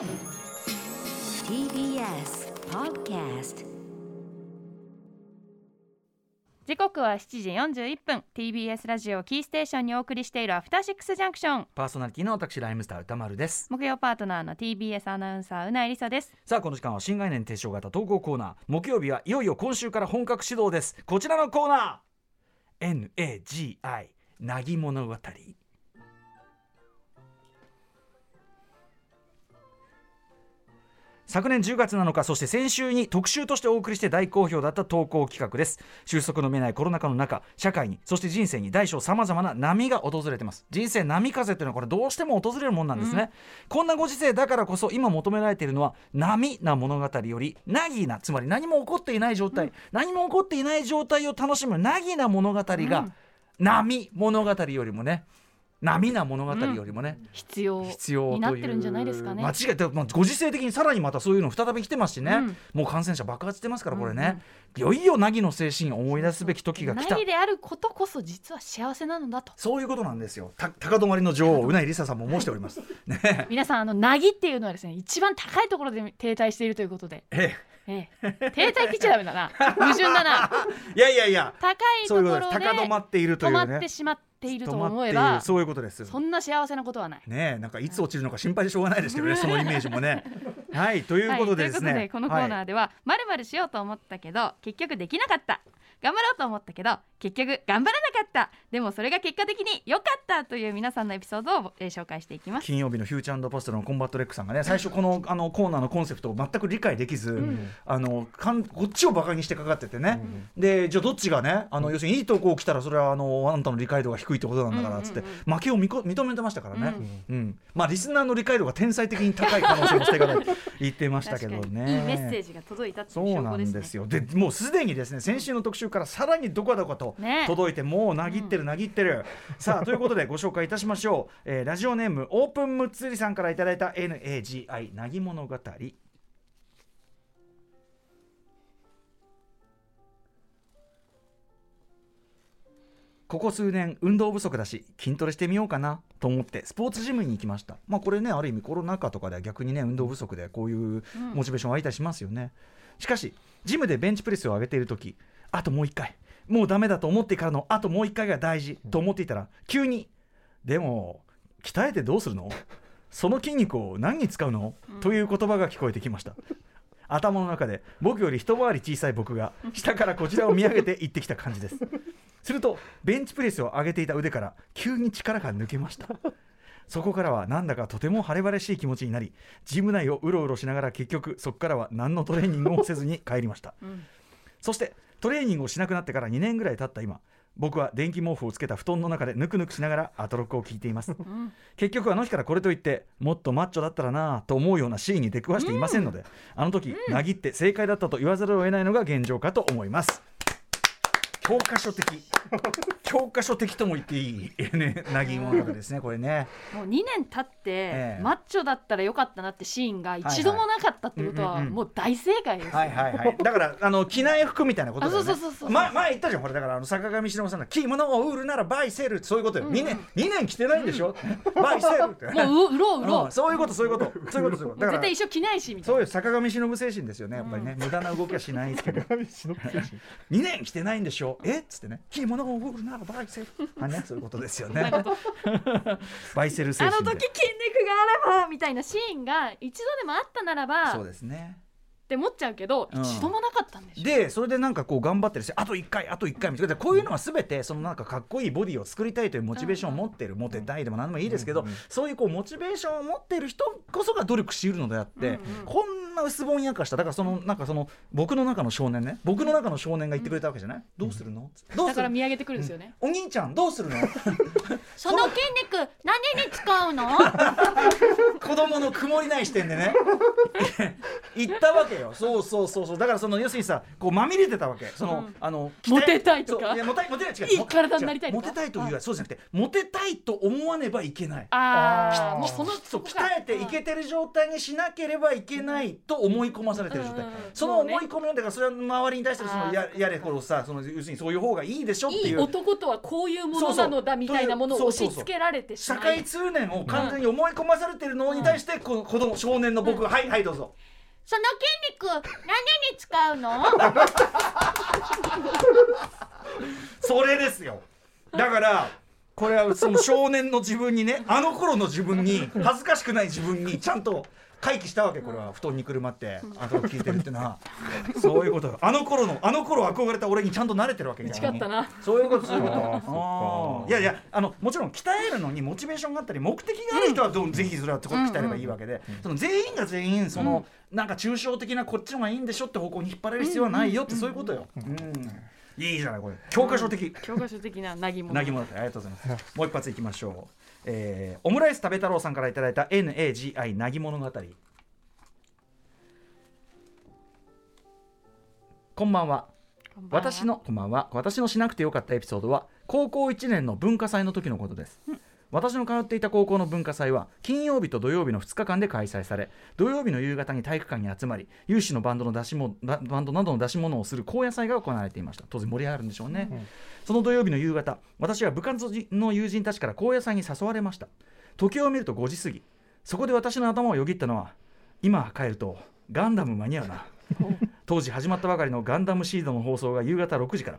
TBS Podcast 時刻は7時41分。TBS ラジオキーステーションにお送りしているアフターシックスジャンクションパーソナリティの私ライムスター歌丸です。木曜パートナーの TBS アナウンサーうないりさです。さあこの時間は新概念提唱型投稿コーナー。木曜日はいよいよ今週から本格始動です。こちらのコーナー。NAGI なぎ物語昨年10月7日そして先週に特集としてお送りして大好評だった投稿企画です。収束の見えないコロナ禍の中社会にそして人生に大小さまざまな波が訪れてます。人生波風っていうのはこれどうしても訪れるもんなんですね、こんなご時世だからこそ今求められているのは波な物語よりナギなつまり何も起こっていない状態、何も起こっていない状態を楽しむナギな物語が、波物語よりもね波な物語よりもね、必要。必要という。になってるんじゃないですかね。間違いてまあご時世的にさらにまたそういうの再び来てますしね、うん。もう感染者爆発してますからこれね、いよいよ凪の精神を思い出すべき時が来た。何であることこそ実は幸せなのだと。そういうことなんですよ。た高止まりの女王うないりささんも申しております。ね 皆さんあのなぎっていうのはですね一番高いところで停滞しているということで、ええ。え、停滞って言っちゃダメだな。矛盾だな。え いやいやいや。高いところで高止まっているとい止まうねってしまっていると思えばるそういうことですそんな幸せなことはない。ねえなんかいつ落ちるのか心配でしょうがないですけどねそのイメージもね。はいということでですね、はい、このコーナはいーではまるまるしようと思ったけど結局できなかった。頑張ろうと思ったけど結局頑張らなかったでもそれが結果的に良かったという皆さんのエピソードを、えー紹介していきます。金曜日のフューチャーポストのコンバットレックさんがね最初この あのコーナーのコンセプトを全く理解できず、あのかんこっちをバカにしてかかっててね、でじゃあどっちがねあの要するにいい投稿来たらそれはあのあなたの理解度が低いってことなんだからっつって、負けをみこ認めてましたからね、うんまあリスナーの理解度が天才的に高い可能性も捨てがないと言ってましたけどね。いいメッセージが届いたっていうそうなんですよ。でもうすでにですね先週の特集からさらにどこどことね。届いてもうなぎってるなぎってる、さあということでご紹介いたしましょう、えーラジオネームオープンムッツリさんからいただいた NAGI なぎ物語ここ数年運動不足だし筋トレしてみようかなと思ってスポーツジムに行きました。まあこれねある意味コロナ禍とかでは逆にね運動不足でこういうモチベーション湧いたりしますよね、しかしジムでベンチプレスを上げている時あともう一回もうダメだと思ってからのあともう一回が大事と思っていたら急にでも鍛えてどうするの？その筋肉を何に使うの、という言葉が聞こえてきました。頭の中で僕より一回り小さい僕が下からこちらを見上げて行ってきた感じです。するとベンチプレスを上げていた腕から急に力が抜けました。そこからはなんだかとても晴れ晴れしい気持ちになりジム内をうろうろしながら結局そこからは何のトレーニングもせずに帰りました、そしてトレーニングをしなくなってから2年ぐらい経った今僕は電気毛布をつけた布団の中でぬくぬくしながらアトロックを聞いています、結局あの日からこれといってもっとマッチョだったらなぁと思うようなシーンに出くわしていませんので、あの時、なぎって正解だったと言わざるを得ないのが現状かと思います教科書的。教科書的とも言っていい。ねなぎ物語ですねこれね。もう2年経って、ええ。マッチョだったらよかったなってシーンが一度もなかったってことはもう大正解ですよ、はいはいはい。だからあの着ない服みたいなことだよね。あそうそうそうそう前前言ったじゃんこれ。だからあの坂上忍さんが着物を売るならバイセルってそういうことよ、2年。2年着てないんでしょ、バイセルって。もうううろううろう。んそういうことそういうこと。そういうことそういうことだから絶対一生着ないしみたいな。そういう坂上忍精神ですよねやっぱりね、無駄な動きはしないですけど。2年着てないんでしょ？え？っつってね。着物を売るならバイセル。あねそういうことですよね。バイセル精あの時筋肉があればみたいなシーンが一度でもあったならばそうですねって思っちゃうけど、うん。一度もなかったんでしょでそれでなんかこう頑張ってるしあと1回あと1回みたいな。こういうのは全てそのなんかかっこいいボディを作りたいというモチベーションを持ってる、モテたいでも何でもいいですけど、そういうこうモチベーションを持っている人こそが努力しうるのであって、こんな薄ぼんやかした。だからそのなんかその僕の中の少年ね。僕の中の少年が言ってくれたわけじゃない、どうするの？どうだする？から見上げてくるんですよね、お兄ちゃんどうするの？その筋肉 何に使うの？子供の曇りない視点でね行ったわけよ。そうそうそうそう。だからその要するにさこうまみれてたわけ。その、うん。あのモテたいとか？いやモテモテない違う。いい体になりたいモテたいというそうじゃなくてモテたいと思わねばいけない。ああもうそのそう鍛えていけてる状態にしなければいけないと思い込まされてる状態、うん。うんうんその思い込みをだからそれは周りに対してそのややれこのさその要するにそういう方がいいでしょっていいいう男とはこういうものなのだみたいなものを押し付けられて社会通念を完全に思い込まされてるのに対して、この子供少年の僕が、はいはいどうぞその筋肉何に使うの？それですよ。だからこれはその少年の自分にねあの頃の自分に恥ずかしくない自分にちゃんと回帰したわけこれは。布団にくるまってあと聞いてるってのは。そういうこと。よあの頃のあの頃憧れた俺にちゃんと慣れてるわけ打ち勝ったな。そういうことそういうこと。いやいやあのもちろん鍛えるのにモチベーションがあったり目的がある人はどうぜひそれは鍛えればいいわけで、その全員が全員その、なんか抽象的なこっちの方がいいんでしょって方向に引っ張られる必要はないよってそういうことよ。うん。いいじゃないこれ。教科書的。教科書的ななぎもなぎもだった。ありがとうございます。もう一発いきましょう。えーオムライス食べ太郎さんからいただいた NAGI なぎ物語。こんばんは。私のこんばんは私のしなくてよかったエピソードは高校1年の文化祭の時のことです、私の通っていた高校の文化祭は金曜日と土曜日の2日間で開催され土曜日の夕方に体育館に集まり有志のバンドの出しもババンドなどの出し物をする高野祭が行われていました。当然盛り上がるんでしょうね、その土曜日の夕方私は部活の友人たちから高野祭に誘われました。時計を見ると5時過ぎ。そこで私の頭をよぎったのは今帰るとガンダム間に合うな 当時始まったばかりのガンダムシードの放送が夕方6時から。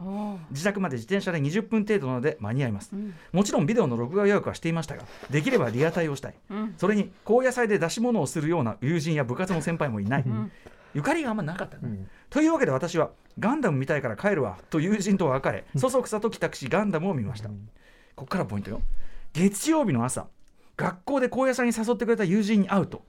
自宅まで自転車で20分程度なので間に合います、うん。もちろんビデオの録画予約はしていましたができればリアタイをしたい。うん。それに高野祭で出し物をするような友人や部活の先輩もいない、ん。ゆかりがあんまなかったね、うん。というわけで私はガンダム見たいから帰るわと友人と別れそそくさと帰宅しガンダムを見ました、ここからポイントよ。月曜日の朝学校で高野祭に誘ってくれた友人に会うと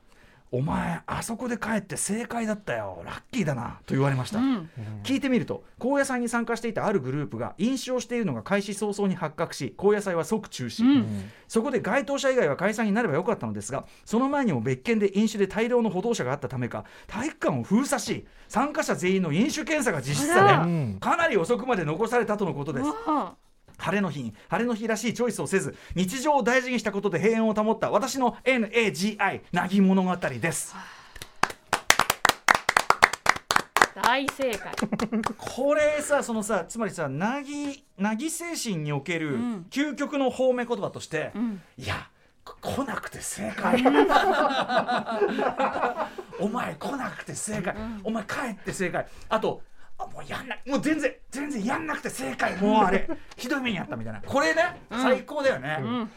お前あそこで帰って正解だったよ。ラッキーだな。と言われました、うん。聞いてみると高野祭に参加していたあるグループが飲酒をしているのが開始早々に発覚し高野祭は即中止、うん。そこで該当者以外は解散になればよかったのですがその前にも別件で飲酒で大量の歩道者があったためか体育館を封鎖し参加者全員の飲酒検査が実施されうんかなり遅くまで残されたとのことです晴れの日に晴れの日らしいチョイスをせず日常を大事にしたことで平穏を保った私の NAGI なぎ物語です。大正解。これさそのさつまりさなぎなぎ精神におけるうん。究極の褒め言葉として、うん。いやこ来なくて正解。お前来なくて正解、お前帰って正解。あとあもうやんなもう全然全然やんなくて正解もうあれ ひどい目にあったみたいな。これね、最高だよね、うん。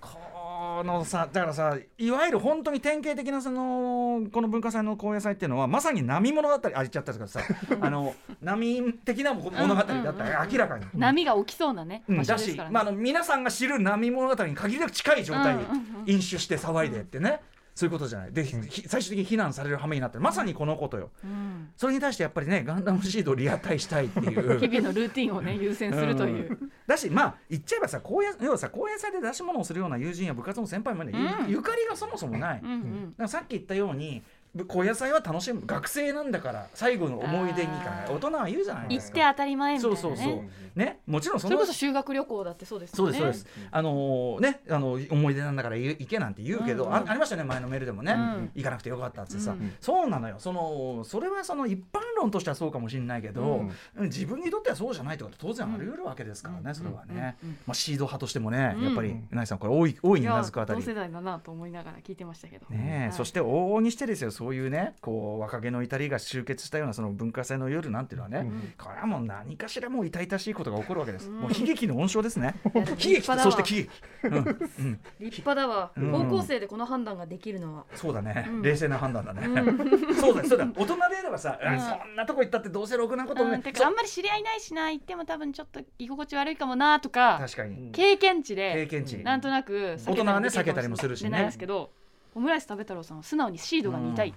このさだからさいわゆる本当に典型的なそのこの文化祭の高野祭っていうのはまさに波物語あ言っちゃったんですけどさ あの波的な物語だったら明らかに。波が起きそうなねうん。だしまあ、あの皆さんが知る波物語に限りなく近い状態、うんうんうん。飲酒して騒いでってね、そういうことじゃない。で、ひ最終的に非難される羽目になってる。まさにこのことよ。うん。それに対してやっぱりねガンダムシードをリアタイしたいってい 日う々のルーティンをね優先するという。だしまあ言っちゃえばさ高野要はさ高野祭で出し物をするような友人や部活の先輩もね、ゆうん。ゆかりがそもそもない、うんうん。さっき言ったようにぶ高野祭は楽しむ。学生なんだから最後の思い出にか大人は言うじゃないですか。行って当たり前みたいなね。そうそうそう。ねもちろんそれこそ修学旅行だってそうですよね。そうですそうです、あのーねあの思い出なんだから行行けなんて言うけど、うんうん。あありましたね前のメールでもね、うん。行かなくてよかったってさ、うん。そうなのよ。そのそれはその一般論としてはそうかもしれないけど、うん。自分にとってはそうじゃないってこと当然あり得るわけですからね、うん。それはね、まあ、シード派としてもねうん。やっぱりうなぎさんこれ大い大いにうなくあたり。同世代だなと思いながら聞いてましたけど。ねえはい。そして往々にしてですよそういうねこう若気の至りが集結したようなその文化祭の夜なんていうのはね、うんこれはもう何かしらもう痛々しいことが起こるわけです、うん。もう悲劇の温床ですね。悲劇そして喜劇、うん。うん、立派だわ。うん。高校生でこの判断ができるのは。そうだね、うん。冷静な判断だね、うそうだそうだ大人であればさ、うん。そんなとこ行ったってどうせろくなこともねあんまり知り合いないしな行っても多分ちょっと居心地悪いかもなとか確かに。経験値経で験値。なんとなく大人はね避けたりもするしね。ないですけどオムライス食べ太郎さんは素直にシードが見たい、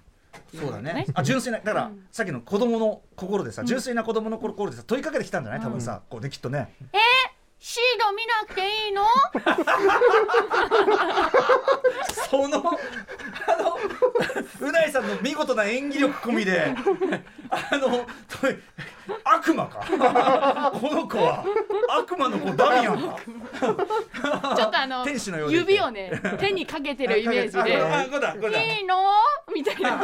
そうだね。あ純粋なだから、うん。さっきの子供の心でさん。純粋な子供の心でさ問いかけてきたんじゃない？多分さ、こうねきっとね。シード見なくていいの？そのあの うないさんの見事な演技力込みであのと悪魔か。この子は悪魔の子ダミアンか。ちょっとあの天使のようで指をね手にかけてるイメージでいいの？みたいな。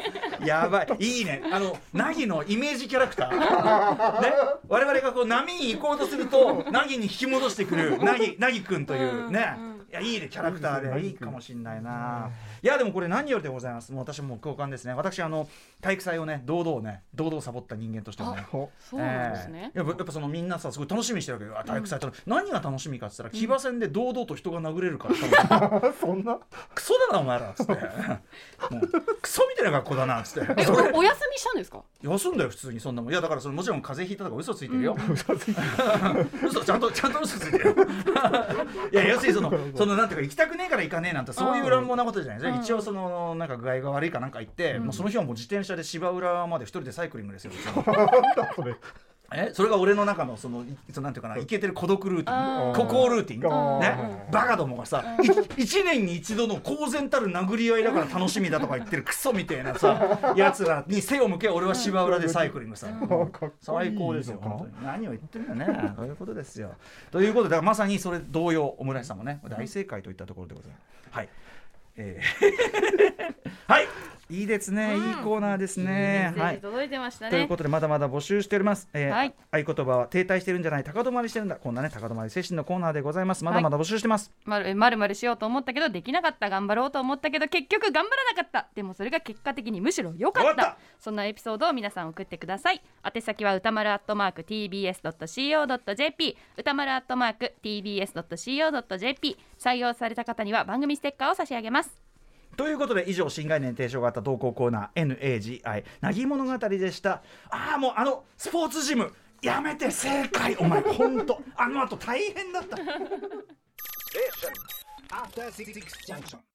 やばい。いいね。あのナギのイメージキャラクター。ね。我々がこう波に行こうとするとナギに引き戻してくるナギナギくんというね、いやいいねキャラクターでいいかもしんないな。いやでもこれ何よりでございます。もう私も共感ですね。私あの体育祭をね堂々ね堂々サボった人間としてもね。そうなんですね、ええ。やっぱやっぱそのみんなさすごい楽しみにしてるわけどあ体育祭と、何が楽しみかっつったら騎馬戦で堂々と人が殴れるから、そんな？クソだなお前らっつって。もうクソみたいな学校だなっつって。えおお休みしたんですか？休んだよ普通にそんなもん。いやだからそれもちろん風邪ひいたとか嘘ついてるよ、嘘ちゃんとちゃんと嘘ついてるよ。いや要するにそのそのなんていうか行きたくねえから行かねえなんてそういう乱暴なことじゃないですか、一応そのなんか具合が悪いかなんか行って、もうその日はもう自転車で芝浦まで一人でサイクリングですよ えそれが俺の中のそのなんていうかなイケてる孤独ルーティン。孤高ルーティン。ね？バカどもがさい一年に一度の公然たる殴り合いだから楽しみだとか言ってるクソみたいなさ やつらに背を向け俺は芝浦でサイクリングさ最高ですよ本当に。何を言ってるんだねそういうことですよ。ということでまさにそれ同様オムライスさんもね大正解といったところでございます。はいえー はい。いいですね、いいコーナーですね。はいメッセージ届いてましたね。ということでまだまだ募集しております、えーはい。合言葉は停滞してるんじゃない高止まりしてるんだ。こんなね高止まり精神のコーナーでございます。まだまだ募集してます、まるまるまるしようと思ったけどできなかった。頑張ろうと思ったけど結局頑張らなかった。でもそれが結果的にむしろ良かった。そんなエピソードを皆さん送ってください。宛先は歌丸アットマーク tbs.co.jp 歌丸アットマーク tbs.co.jp 採用された方には番組ステッカーを差し上げますということで以上新概念提唱型投稿コーナー NAGI なぎ物語でした。ああもうあのスポーツジムやめて正解。お前ほんとあの後大変だった。After Six Junction.